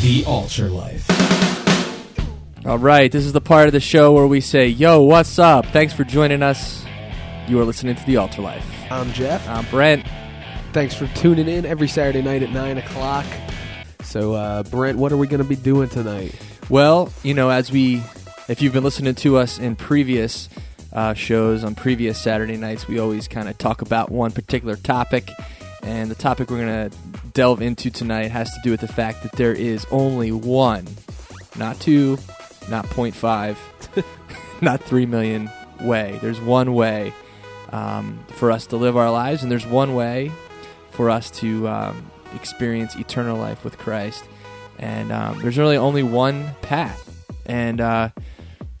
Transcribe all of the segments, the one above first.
The Altar Life. All right, this is the part of the show where we say, "Yo, what's up? Thanks for joining us. You are listening to the Altar Life." I'm Geoff. I'm Brent. Thanks for tuning in every Saturday night at 9 o'clock. So, uh, Brent, what are we going to be doing tonight? Well, you know, as we, if you've been listening to us in previous uh, shows on previous Saturday nights, we always kind of talk about one particular topic. And the topic we're going to delve into tonight has to do with the fact that there is only one, not two, not 0.5, not 3 million way. There's one way um, for us to live our lives, and there's one way for us to um, experience eternal life with Christ. And um, there's really only one path. And uh,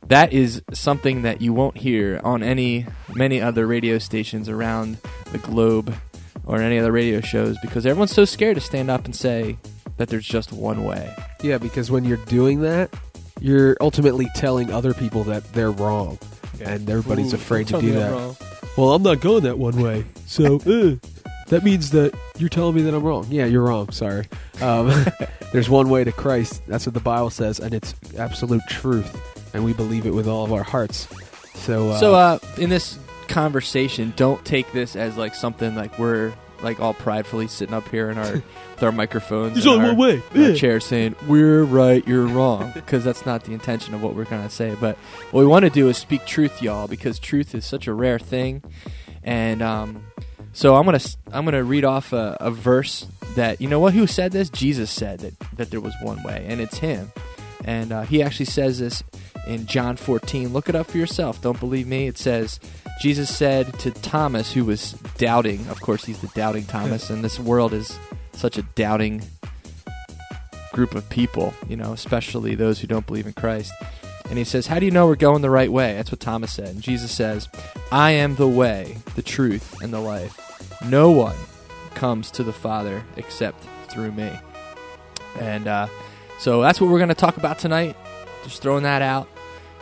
that is something that you won't hear on any many other radio stations around the globe or any other radio shows because everyone's so scared to stand up and say that there's just one way. Yeah, because when you're doing that, you're ultimately telling other people that they're wrong. And everybody's Ooh, afraid to do that. wrong. Well, I'm not going that one way. So, uh, that means that you're telling me that I'm wrong. Yeah, you're wrong. Sorry. Um, there's one way to Christ. That's what the Bible says, and it's absolute truth. And we believe it with all of our hearts. So, uh, So, uh, in this conversation, don't take this as like something like we're like all pridefully sitting up here in our with our microphones, There's and our, way. in our Yeah. chairs saying we're right, you're wrong, because that's not the intention of what we're gonna say. But what we want to do is speak truth, y'all, because truth is such a rare thing, and um, so I'm gonna i'm gonna read off a, a verse that you know what who said this? Jesus said that that there was one way, and it's him, and uh, he actually says this in John 14. Look it up for yourself. Don't believe me. It says Jesus said to Thomas, who was doubting. Of course, he's the doubting Thomas, and this world is such a doubting group of people, you know, especially those who don't believe in Christ. And he says, How do you know we're going the right way? That's what Thomas said. And Jesus says, I am the way, the truth, and the life. No one comes to the Father except through me. And uh, so that's what we're going to talk about tonight. Just throwing that out.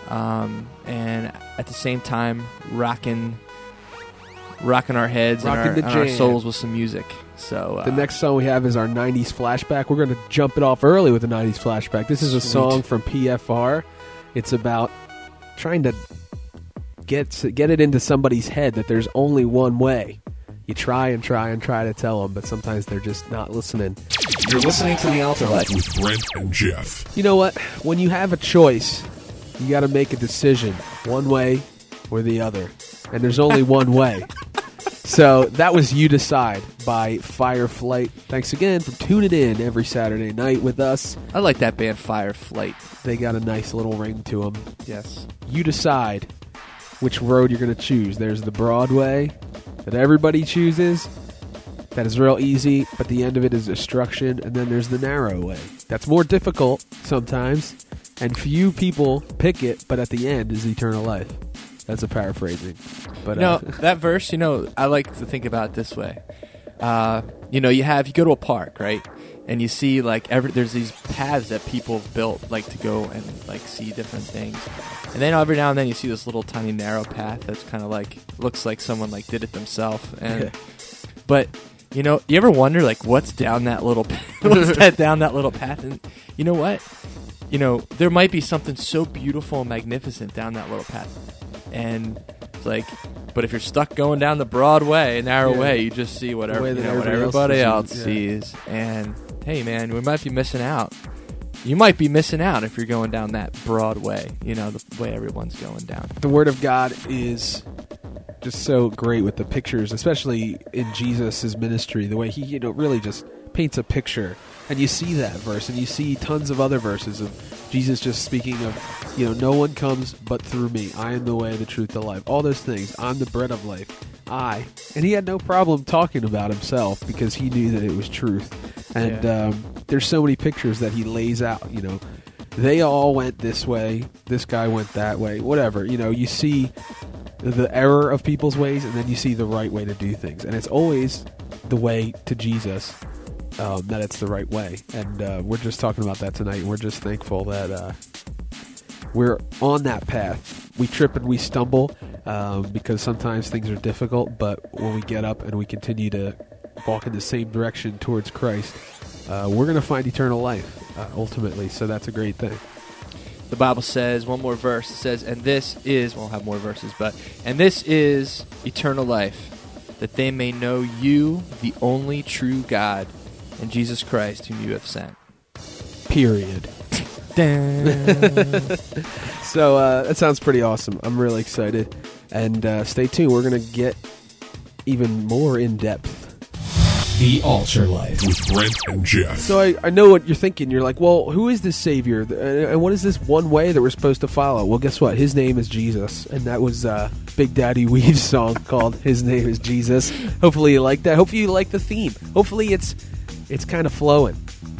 Um, and at the same time, rocking. Rocking our heads and, our, and our souls with some music. So uh, The next song we have is our 90s flashback. We're going to jump it off early with a 90s flashback. This is a Sweet. song from PFR. It's about trying to get get it into somebody's head that there's only one way. You try and try and try to tell them, but sometimes they're just not listening. You're listening to The Altar Life with Brent and Geoff. You know what? When you have a choice, you got to make a decision one way or the other. And there's only one way. So that was You Decide by Fireflight. Thanks again for tuning in every Saturday night with us. I like that band Fireflight. They got a nice little ring to them. Yes. You decide which road you're going to choose. There's the Broadway that everybody chooses. That is real easy, but the end of it is destruction. And then there's the narrow way. That's more difficult sometimes, and few people pick it, but at the end is eternal life. That's a paraphrasing. But know, uh, that verse, you know, I like to think about it this way. Uh, you know, you have, you go to a park, right? And you see, like, every, there's these paths that people have built, like, to go and, like, see different things. And then every now and then you see this little tiny narrow path that's kind of like, looks like someone, like, did it themselves. And, but, you know, you ever wonder, like, what's down that little, what's that down that little path? And you know what? You know, there might be something so beautiful and magnificent down that little path. And it's like, but if you're stuck going down the broad way, narrow Yeah. way, you just see whatever you know, what everybody else else sees, sees. And hey, man, we might be missing out. You might be missing out if you're going down that broad way. You know, the way everyone's going down. the Word of God is just so great with the pictures, especially in Jesus' ministry. The way he, you know, really just paints a picture, and you see that verse, and you see tons of other verses of Jesus just speaking of, you know, no one comes but through me. I am the way, the truth, the life. All those things. I'm the bread of life. I, and he had no problem talking about himself because he knew that it was truth. And Yeah. um, there's so many pictures that he lays out. You know, they all went this way. This guy went that way. Whatever. You know, you see the error of people's ways, and then you see the right way to do things. And it's always the way to Jesus um, that it's the right way. And uh, we're just talking about that tonight. We're just thankful that uh, we're on that path. We trip and we stumble um, because sometimes things are difficult, but when we get up and we continue to walk in the same direction towards Christ, uh, we're going to find eternal life uh, ultimately. So that's a great thing. The Bible says one more verse. It says, "And this is we'll have more verses, but and this is eternal life, that they may know you, the only true God, and Jesus Christ, whom you have sent." Period. So uh, that sounds pretty awesome. I'm really excited. And uh, stay tuned. We're going to get even more in depth. The Altar Life with Brent and Geoff. So I, I know what you're thinking. You're like, well, who is this Savior? And what is this one way that we're supposed to follow? Well, guess what? His name is Jesus. And that was uh, Big Daddy Weave's song called His Name is Jesus. Hopefully you like that. Hopefully you like the theme. Hopefully it's it's kind of flowing.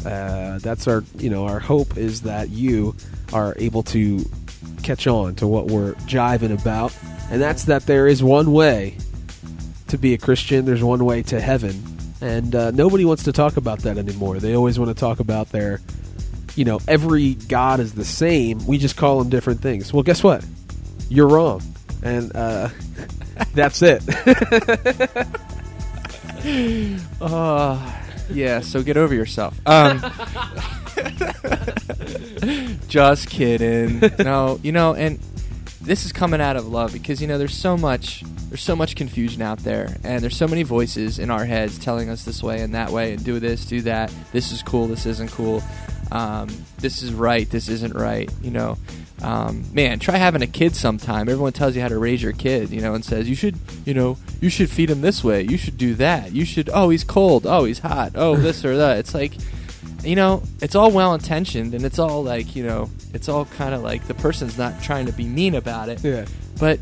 Uh, that's our, you know, our hope is that you are able to catch on to what we're jiving about. And that's that there is one way to be a Christian. There's one way to heaven, and uh, nobody wants to talk about that anymore. They always want to talk about their, you know, every God is the same. We just call them different things. Well, guess what? You're wrong, and uh, that's it. Uh, yeah, so get over yourself. Um, just kidding. No, you know, and this is coming out of love because you know there's so much there's so much confusion out there and there's so many voices in our heads telling us this way and that way and do this do that. This is cool this isn't cool. Um, this is right this isn't right you know. Um, man try having a kid sometime. Everyone tells you how to raise your kid you know and says you should you know you should feed him this way. You should do that. You should oh he's cold. Oh he's hot. Oh this or that. It's like you know, it's all well intentioned and it's all like, you know, it's all kind of like the person's not trying to be mean about it. yeah, But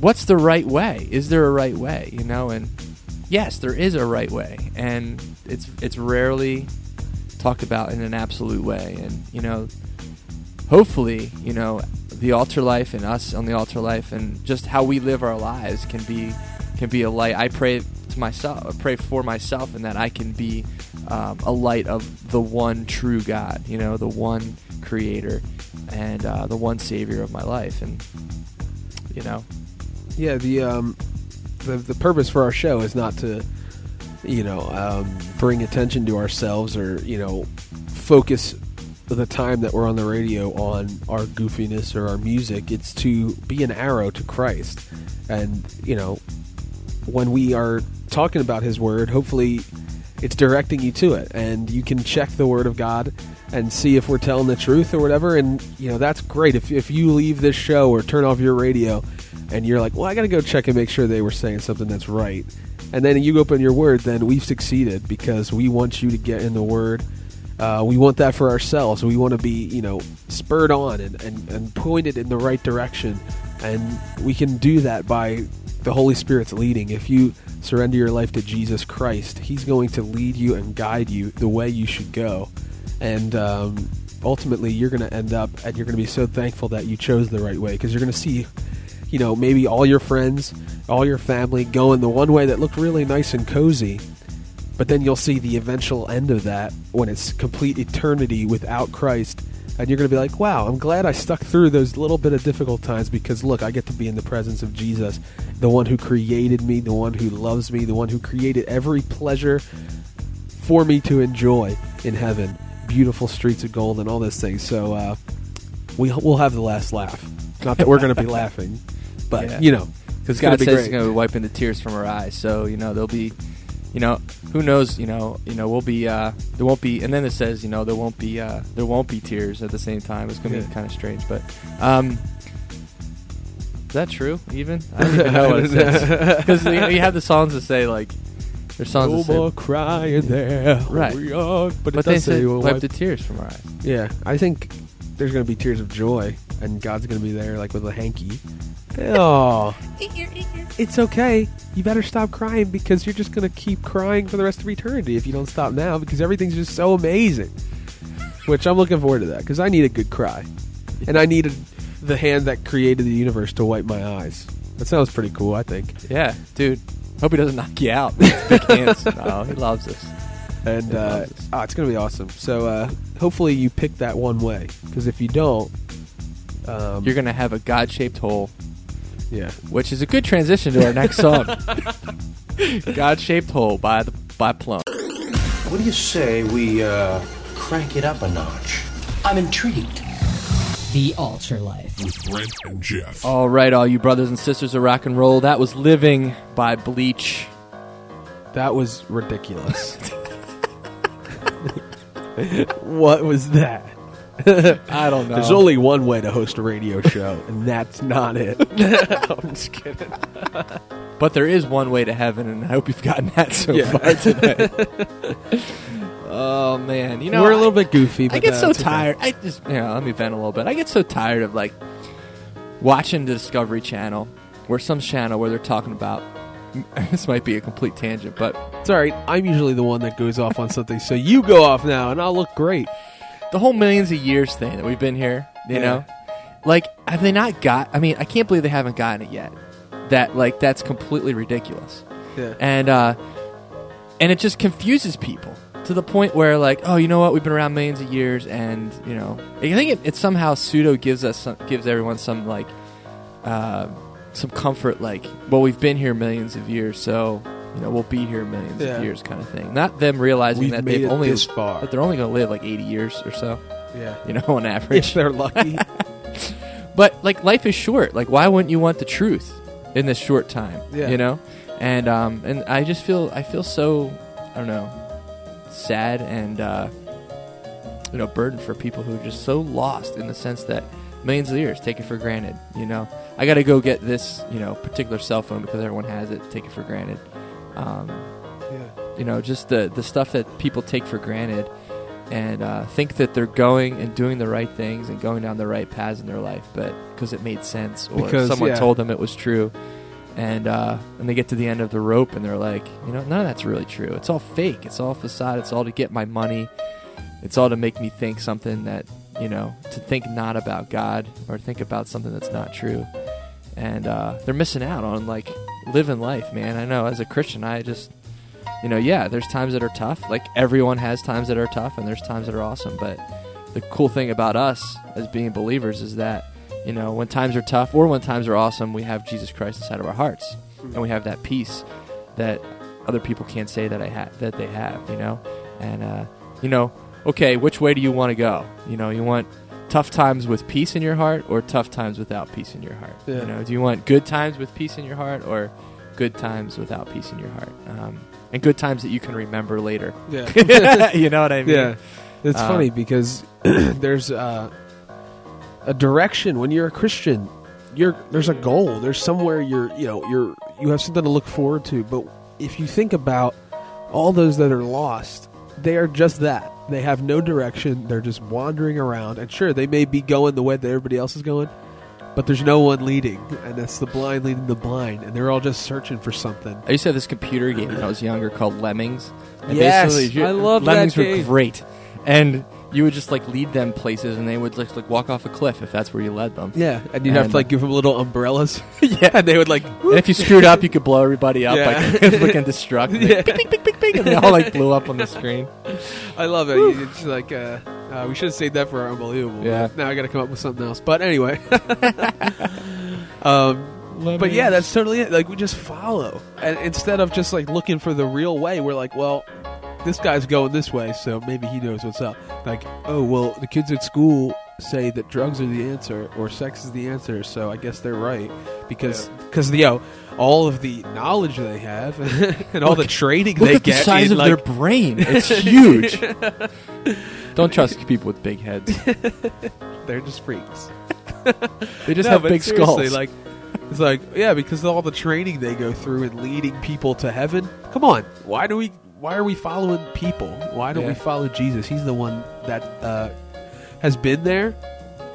what's the right way? Is there a right way, you know? And yes, there is a right way and it's it's rarely talked about in an absolute way and, you know, hopefully, you know, the altar life and us on the altar life and just how we live our lives can be can be a light. I pray to myself, I pray for myself, and that I can be um, a light of the one true God, you know, the one Creator and uh, the one Savior of my life, and you know, yeah. The um, the the purpose for our show is not to, you know, um, bring attention to ourselves or you know, focus the time that we're on the radio on our goofiness or our music. It's to be an arrow to Christ, and you know, when we are talking about His Word, hopefully it's directing you to it, and you can check the Word of God and see if we're telling the truth or whatever. And you know, that's great. If if you leave this show or turn off your radio, and you're like, well, I got to go check and make sure they were saying something that's right, and then you open your Word, then we've succeeded because we want you to get in the Word. Uh, we want that for ourselves. We want to be, you know, spurred on and, and, and pointed in the right direction. And we can do that by the Holy Spirit's leading. If you surrender your life to Jesus Christ, He's going to lead you and guide you the way you should go. And um, ultimately, you're going to end up and you're going to be so thankful that you chose the right way because you're going to see, you know, maybe all your friends, all your family going the one way that looked really nice and cozy. But then you'll see the eventual end of that when it's complete eternity without Christ. And you're going to be like, wow, I'm glad I stuck through those little bit of difficult times because look, I get to be in the presence of Jesus, the one who created me, the one who loves me, the one who created every pleasure for me to enjoy in heaven. Beautiful streets of gold and all those things. So uh, we, we'll have the last laugh. Not that we're going to be laughing, but, Yeah. you know, because God be says great. He's going to be wiping the tears from our eyes. So you know there'll be, you know, who knows? You know, you know, we'll be. Uh, there won't be. And then it says, you know, there won't be. Uh, there won't be tears at the same time. It's to Yeah. be kind of strange, but. Um, is that true? Even I don't even know what it says because you, know, you have the songs that say like, there's songs no that say, more crying there. Right. We are, but, but it they say wipe the tears from our eyes. Yeah, I think there's to be tears of joy, and God's to be there, like with a hanky. Oh, it's okay. You better stop crying because you're just to keep crying for the rest of eternity if you don't stop now because everything's just so amazing. Which I'm looking forward to that because I need a good cry, and I needed the hand that created the universe to wipe my eyes. That sounds pretty cool. I think. Yeah, dude. Hope he doesn't knock you out. Big hands. No, oh, he loves us. And It uh, oh, it's going to be awesome. So uh, hopefully you pick that one way because if you don't, um, You're gonna have a God-shaped hole yeah. which is a good transition to our next song. God shaped hole by the by Plum. What do you say we uh, crank it up a notch? I'm intrigued. The Altar Life. With Brent and Geoff. All right, all you brothers and sisters of rock and roll. That was "Living" by Bleach. That was ridiculous. what was that? I don't know. There's only one way to host a radio show, and that's not it. I'm just kidding. But there is one way to heaven, and I hope you've gotten that so Yeah. far today. oh man, you know We're a little I- bit goofy. But I get so that's okay. tired. I just yeah. Let me vent a little bit. I get so tired of like watching the Discovery Channel, or some channel where they're talking about. This might be a complete tangent, but It's all right. I'm usually the one that goes off on something, so you go off now, and I'll look great. the whole millions of years thing that we've been here, you Yeah. know, like have they not got? I mean, I can't believe they haven't gotten it yet. That like that's completely ridiculous. Yeah. and uh, and it just confuses people to the point where like, oh, you know what? We've been around millions of years, and you know, I think it, it somehow pseudo gives us some, gives everyone some like uh, some comfort, like, well, we've been here millions of years, so you know, we'll be here millions Yeah. of years, kind of thing. Not them realizing We've that they've only this far. that they're only going to live like eighty years or so, Yeah. you know, on average. If they're lucky. But like life is short. Like why wouldn't you want the truth in this short time? Yeah. You know? And um and I just feel I feel so I don't know sad and uh you know burdened for people who are just so lost in the sense that millions of years take it for granted, you know. I got to go get this, you know, particular cell phone because everyone has it, take it for granted. Um yeah. you know, just the the stuff that people take for granted and uh, think that they're going and doing the right things and going down the right paths in their life, but because it made sense or Because, someone yeah. told them it was true, and uh, and they get to the end of the rope and they're like, you know, none of that's really true. It's all fake. It's all facade. It's all to get my money. It's all to make me think something that you know, to think not about God or think about something that's not true. And uh, they're missing out on like living life, man. I know as a Christian, I just you know, yeah, there's times that are tough. Like everyone has times that are tough, and there's times that are awesome. But the cool thing about us as being believers is that, you know, when times are tough or when times are awesome, we have Jesus Christ inside of our hearts, and we have that peace that other people can't say that I ha- that they have. You know, and uh, you know, okay, which way do you want to go? You know, you want tough times with peace in your heart or tough times without peace in your heart. Yeah. You know, do you want good times with peace in your heart or good times without peace in your heart? Um, and good times that you can remember later. Yeah. you know what I mean? Yeah, it's Um, funny because there's uh, a direction when you're a Christian. You're there's a goal. There's somewhere you're you know you're you have something to look forward to. But if you think about all those that are lost, they are just that. They have no direction. They're just wandering around. And sure, they may be going the way that everybody else is going, but there's no one leading, and it's the blind leading the blind, and they're all just searching for something. I used to have this computer game when I was younger called Lemmings. And Yes, basically, I love that Lemmings game. were great, and you would just like lead them places, and they would like, like walk off a cliff if that's where you led them. Yeah, and you'd have And- to like give them little umbrellas, yeah. and they would like And if you screwed up, you could blow everybody up, Yeah. like looking destruct. And, they, Yeah. ping, ping, ping, ping, and they all like blew up on the screen. I love it. It's like uh, uh, we should have saved that for our unbelievable. Yeah. Now I got to come up with something else. But anyway, um, but yeah, that's totally it. Like we just follow, and instead of just like looking for the real way, we're like, well, this guy's going this way, so maybe he knows what's up. Like, oh well, the kids at school say that drugs are the answer or sex is the answer, so I guess they're right because because you know all of the knowledge they have and all the training Look they at the get size in, of like, their brain; it's huge. Don't trust people with big heads. they're just freaks. They just No, have but big seriously, skulls. Like, it's like, yeah, because of all the training they go through and leading people to heaven. Come on, why do we? Why are we following people? Why don't we follow Jesus? He's the one that uh, has been there,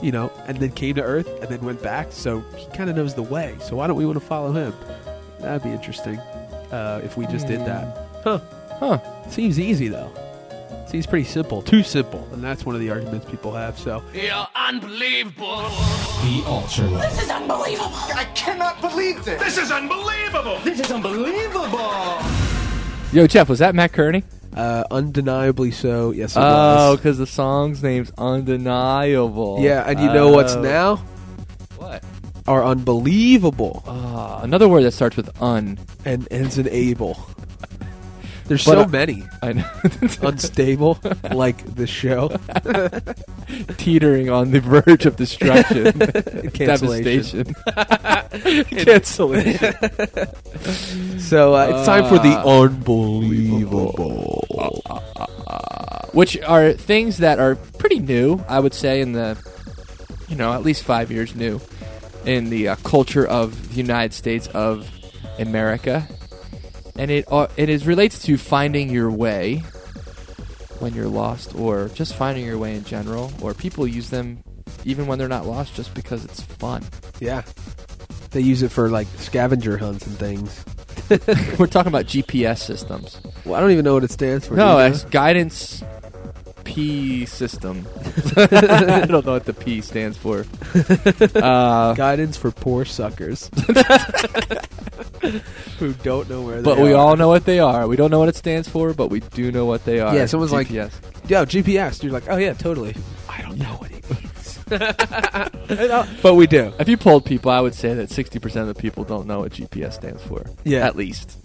you know, and then came to Earth and then went back. So he kind of knows the way. So why don't we want to follow him? That'd be interesting uh, if we just did that. Huh? Huh. Seems easy though. Seems pretty simple. Too simple, and that's one of the arguments people have. So You're unbelievable. The Altar This is unbelievable. I cannot believe this. This is unbelievable. This is unbelievable. Yo, Geoff, was that Mat Kearney? uh, undeniably so. Yes, it Oh, was. because the song's name's Undeniable. Yeah, and you know what's Oh. now? What? Are unbelievable Ah, another word that starts with un. and ends in able. There's But, so uh, many I know. unstable, like the show. Teetering on the verge of destruction, Cancellation. devastation, cancellation. So uh, it's time for the Uh, unbelievable. which are things that are pretty new, I would say, in the you know at least five years new in the uh, culture of the United States of America, and it uh, it is relates to finding your way when you're lost, or just finding your way in general, or people use them even when they're not lost, just because it's fun. Yeah, they use it for like scavenger hunts and things. We're talking about GPS systems. Well, I don't even know what it stands for. No, it's guidance P system. I don't know what the P stands for. Uh, guidance for poor suckers who don't know where. They are. But we are. all know what they are. We don't know what it stands for, but we do know what they are. Yeah, someone's like- GPS. Yo, GPS. You're like, oh yeah, totally. I don't know what it means, but we do. if you polled people, I would say that 60% of the people don't know what GPS stands for. Yeah. At least.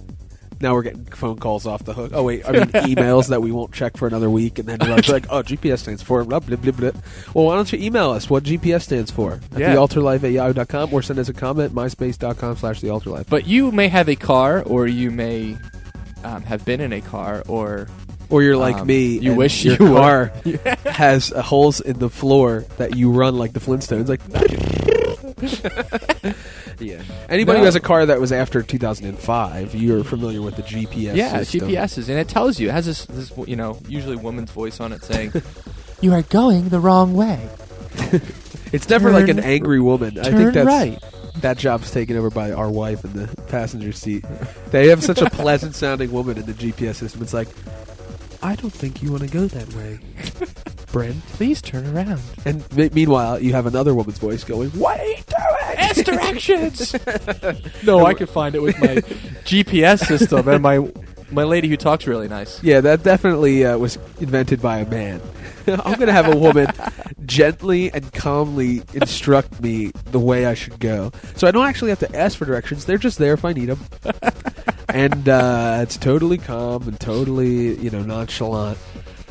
Now we're getting phone calls off the hook. Oh wait, I mean emails that we won't check for another week, and then we're like, oh, GPS stands for blah blah blah blah. Well, why don't you email us what GPS stands for at Yeah. thealtarlife at yahoo.com or send us a comment myspace.com slash thealtarlife. But you may have a car, or you may um, have been in a car, or Or you're like Um, me. you wish your you were. car has uh, holes in the floor that you run like the Flintstones. Like, yeah. Anybody No. who has a car that was after 2005, you're familiar with the GPS. yeah, system. GPSs, and it tells you. It has this, this, you know, usually woman's voice on it saying, "You are going the wrong way. It's never like an Turn- angry woman. I Turn think that's right." that job's taken over by our wife in the passenger seat. They have such a pleasant sounding woman in the GPS system. It's like, I don't think you want to go that way, Brent. Please turn around. And me- meanwhile, you have another woman's voice going, "What are you doing?" S directions. no, I can find it with my GPS system and my my lady who talks really nice. Yeah, that definitely uh, was invented by a man. I'm going to have a woman gently and calmly instruct me the way I should go. So I don't actually have to ask for directions. They're just there if I need them. and uh, it's totally calm and totally, you know, nonchalant.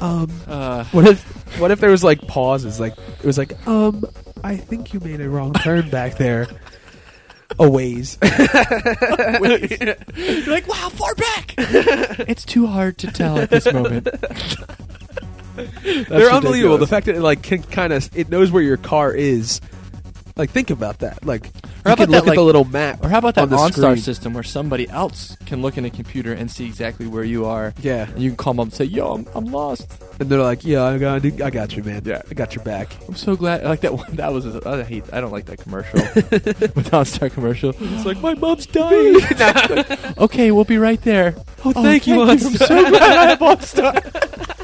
Um, Uh, what if what if there was like pauses? Like it was like, um, I think you made a wrong turn back there. A ways. you're like, wow, far back. it's too hard to tell at this moment. They're unbelievable. The fact that it like can kind of it knows where your car is. Like think about that. Like Or how about look that, at the little map. Or how about that on the OnStar screen. system where somebody else can look in a computer and see exactly where you are, Yeah, and you can call them up and say, "Yo, I'm, I'm lost." and they're like, "Yeah, I got, I got you, man. Yeah. I got your back." I'm so glad. Like that one. That was. A, I hate. I don't like that commercial. with OnStar commercial. It's like my mom's dying. okay, we'll be right there. Oh, oh thank you, I'm so glad I have OnStar.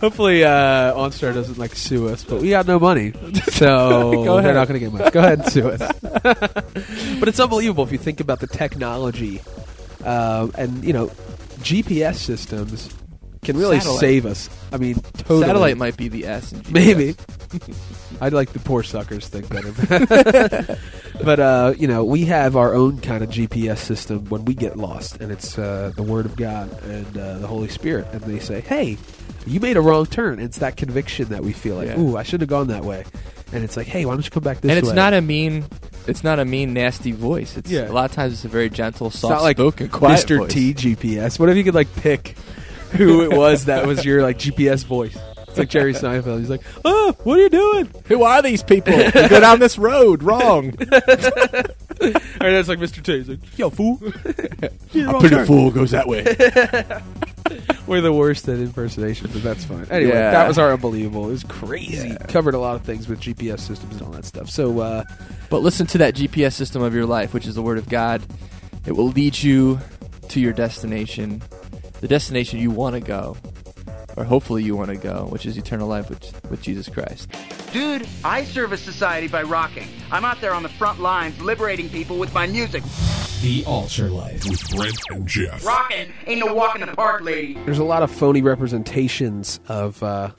Hopefully, uh, OnStar doesn't like sue us, but we got no money, so Go they're ahead. not going to get money. Go ahead and sue us. but it's unbelievable if you think about the technology, um, and you know, GPS systems can really Satellite. save us. I mean, totally. Satellite might be the S. In GPS. Maybe. I'd like the poor suckers think better. but uh, you know, we have our own kind of GPS system when we get lost, and it's uh, the Word of God and uh, the Holy Spirit, and they say, "Hey, you made a wrong turn." It's that conviction that we feel like, Yeah. "Ooh, I should have gone that way," and it's like, "Hey, why don't you come back this and it's way?" not a mean. It's not a mean, nasty voice. It's Yeah. a lot of times it's a very gentle, It's not soft like quiet Mr. voice. T GPS. What if you could like pick who it was that was your like GPS voice? It's like Jerry Seinfeld. He's like, "Oh, what are you doing?" Who are these people? go down this road wrong. Or that's like Mr. T. He's like, "Yo, fool." A pretty fool goes that way. We're the worst at impersonation, but that's fine. Anyway, Yeah. that was our unbelievable. It was crazy. Covered a lot of things with GPS systems and all that stuff. So, uh, But listen to that GPS system of your life, which is the Word of God. It will lead you to your destination, the destination you want to go, or hopefully you want to go, which is eternal life with, with Jesus Christ. Dude, I service society by rocking. I'm out there on the front lines liberating people with my music. The Altar Life. With Brent and Geoff. Rocking ain't no walk in the park, lady. there's a lot of phony representations of uh,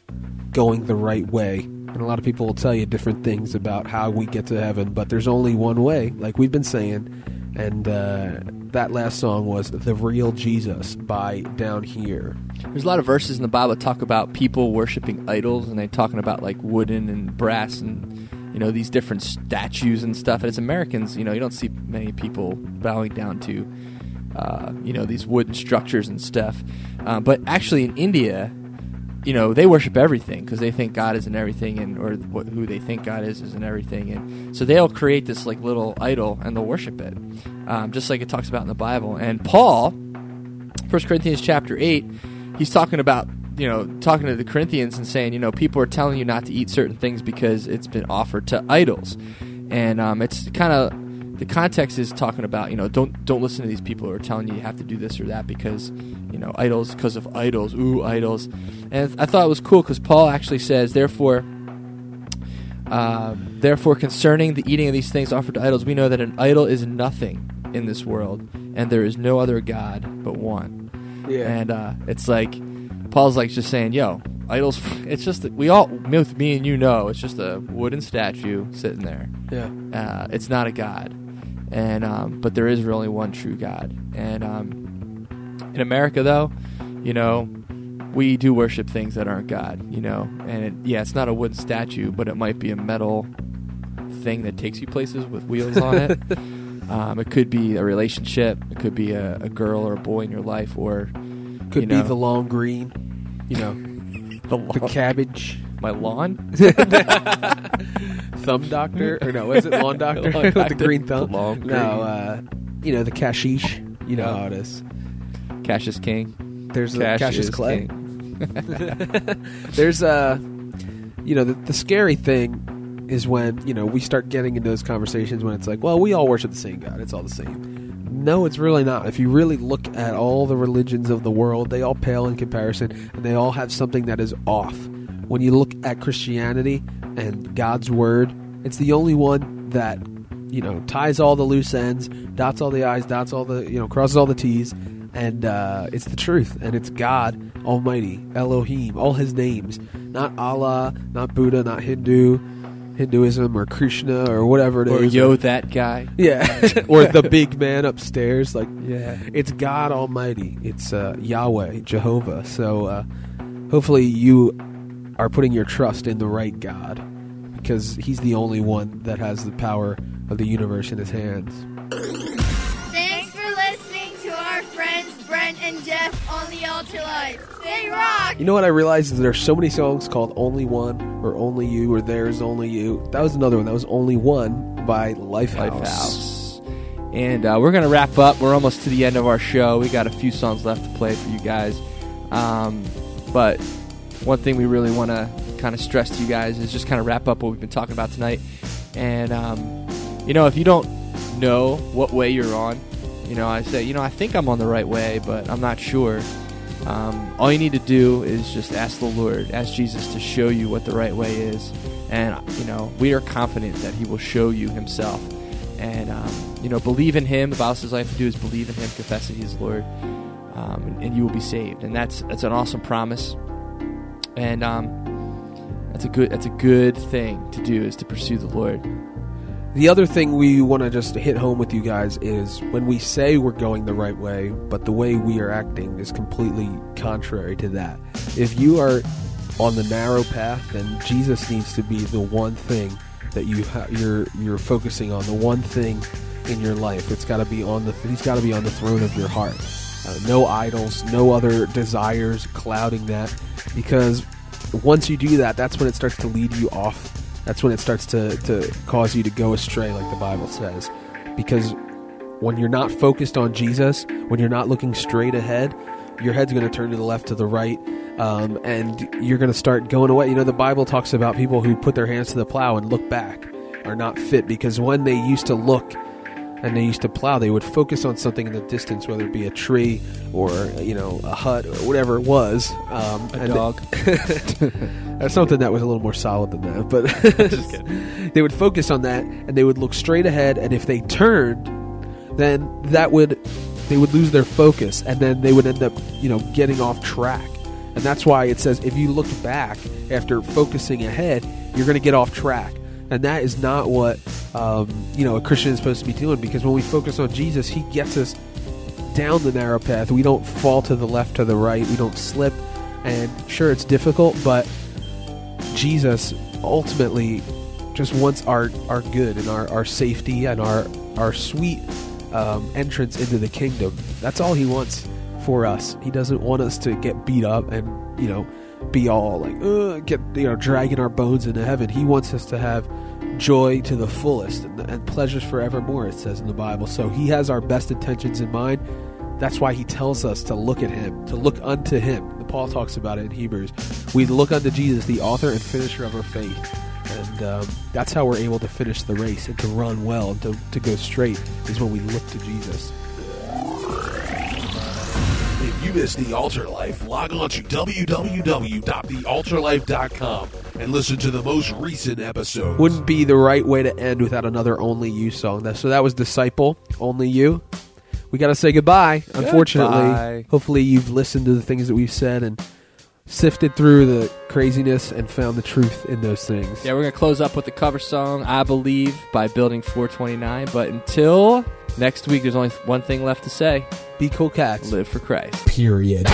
going the right way. And a lot of people will tell you different things about how we get to heaven, but there's only one way, like we've been saying. And uh, and that last song was "The Real Jesus" by Downhere. There's a lot of verses in the Bible that talk about people worshiping idols, and they talking about like wooden and brass and you know these different statues and stuff. And as Americans, you know, you don't see many people bowing down to uh, you know these wooden structures and stuff. Uh, but actually, in India, you know, they worship everything because they think God is in everything, and or what, who they think God is is in everything, and so they'll create this like little idol and they'll worship it, um, just like it talks about in the Bible. And Paul, First Corinthians chapter eight, he's talking about you know talking to the Corinthians and saying you know people are telling you not to eat certain things because it's been offered to idols, and um, it's kind of the context is talking about you know don't don't listen to these people who are telling you you have to do this or that because you know idols because of idols. Ooh idols. And i thought it was cool because paul actually says therefore uh, therefore concerning the eating of these things offered to idols we know that an idol is nothing in this world and there is no other god but one. Yeah. And uh, it's like paul's like just saying yo idols it's just that we all both me and you know it's just a wooden statue sitting there. Yeah. uh, it's not a god and um, but there is really one true god. And um, in america though you know we do worship things that aren't god you know? And it, yeah it's not a wooden statue but it might be a metal thing that takes you places with wheels on it. Um, it could be a relationship. It could be a, a girl or a boy in your life or Could you be the long green, you know, the, the cabbage. My lawn thumb doctor, or no, is it lawn doctor Lawn with the doctor. green thumb? The long no, uh, you know the cashish. You know how it is. cassius king There's the Cash Cassius Clay. king. There's uh you know the, the scary thing is when you know we start getting into those conversations when it's like well we all worship the same god it's all the same no it's really not if you really look at all the religions of the world they all pale in comparison and they all have something that is off when you look at christianity and god's word. It's the only one that you know ties all the loose ends dots all the i's dots all the you know crosses all the t's and uh, it's the truth and it's god almighty elohim all his names. Not allah not buddha not hindu hinduism or krishna or whatever it is. or yo that guy. Yeah. Or the big man upstairs like yeah. it's god almighty. It's uh, yahweh jehovah. So uh, hopefully you are putting your trust in the right god because he's the only one that has the power of the universe in his hands Thanks for listening to our friends Brent and Geoff on the Altar Life. They rock! You know what I realized is there's so many songs called Only One or Only You or There's Only You. That was another one. That was Only One by Lifehouse. Lifehouse. And uh, we're going to wrap up. We're almost to the end of our show. We got a few songs left to play for you guys. Um, but one thing we really want to kind of stress to you guys is just kind of wrap up what we've been talking about tonight. And, um, you know, if you don't know what way you're on, you know, I say, you know, I think I'm on the right way, but I'm not sure. Um, all you need to do is just ask the Lord, ask Jesus to show you what the right way is. And, you know, we are confident that He will show you Himself. And, um, you know, believe in Him. The Bible says all you have to do is believe in Him, confess that He is Lord, um, and, and you will be saved. And that's, that's an awesome promise. And um, that's, a good, that's a good thing to do is to pursue the Lord. The other thing we want to just hit home with you guys is when we say we're going the right way, but the way we are acting is completely contrary to that. If you are on the narrow path, then Jesus needs to be the one thing that you ha- you're you're focusing on, the one thing in your life. It's got to be on the he's got to be on the throne of your heart. Uh, no idols, no other desires clouding that, because once you do that, that's when it starts to lead you off that's when it starts to, to cause you to go astray, like the Bible says. Because when you're not focused on Jesus, when you're not looking straight ahead, your head's going to turn to the left, to the right, um, and you're going to start going away. You know, the Bible talks about people who put their hands to the plow and look back are not fit because when they used to look and they used to plow, they would focus on something in the distance, whether it be a tree or you know a hut or whatever it was. Um, A dog. That's something that was a little more solid than that, but they would focus on that and they would look straight ahead. And if they turned, then that would they would lose their focus, and then they would end up you know getting off track. And that's why it says if you look back after focusing ahead, you're going to get off track. And that is not what um, you know a Christian is supposed to be doing. Because when we focus on Jesus, He gets us down the narrow path. We don't fall to the left to the right. We don't slip. And sure, it's difficult, but Jesus ultimately just wants our, our good and our, our safety and our, our sweet um, entrance into the kingdom. That's all he wants for us. He doesn't want us to get beat up and, you know, be all like, get, you know, dragging our bones into heaven. He wants us to have joy to the fullest and, and pleasures forevermore, it says in the Bible. So he has our best intentions in mind. That's why he tells us to look at him, to look unto him. Paul talks about it in Hebrews. We look unto Jesus, the author and finisher of our faith. And um, that's how we're able to finish the race and to run well and to, to go straight, is when we look to Jesus. If you missed The Altar Life, log on to www.thealtarlife.com and listen to the most recent episode. Wouldn't be the right way to end without another Only You song. So that was Disciple, Only You. We got to say goodbye, unfortunately. Goodbye. Hopefully, you've listened to the things that we've said and sifted through the craziness and found the truth in those things. Yeah, we're gonna close up with the cover song "I Believe" by Building 429. But until next week, there's only one thing left to say: Be cool cats. Live for Christ. Period.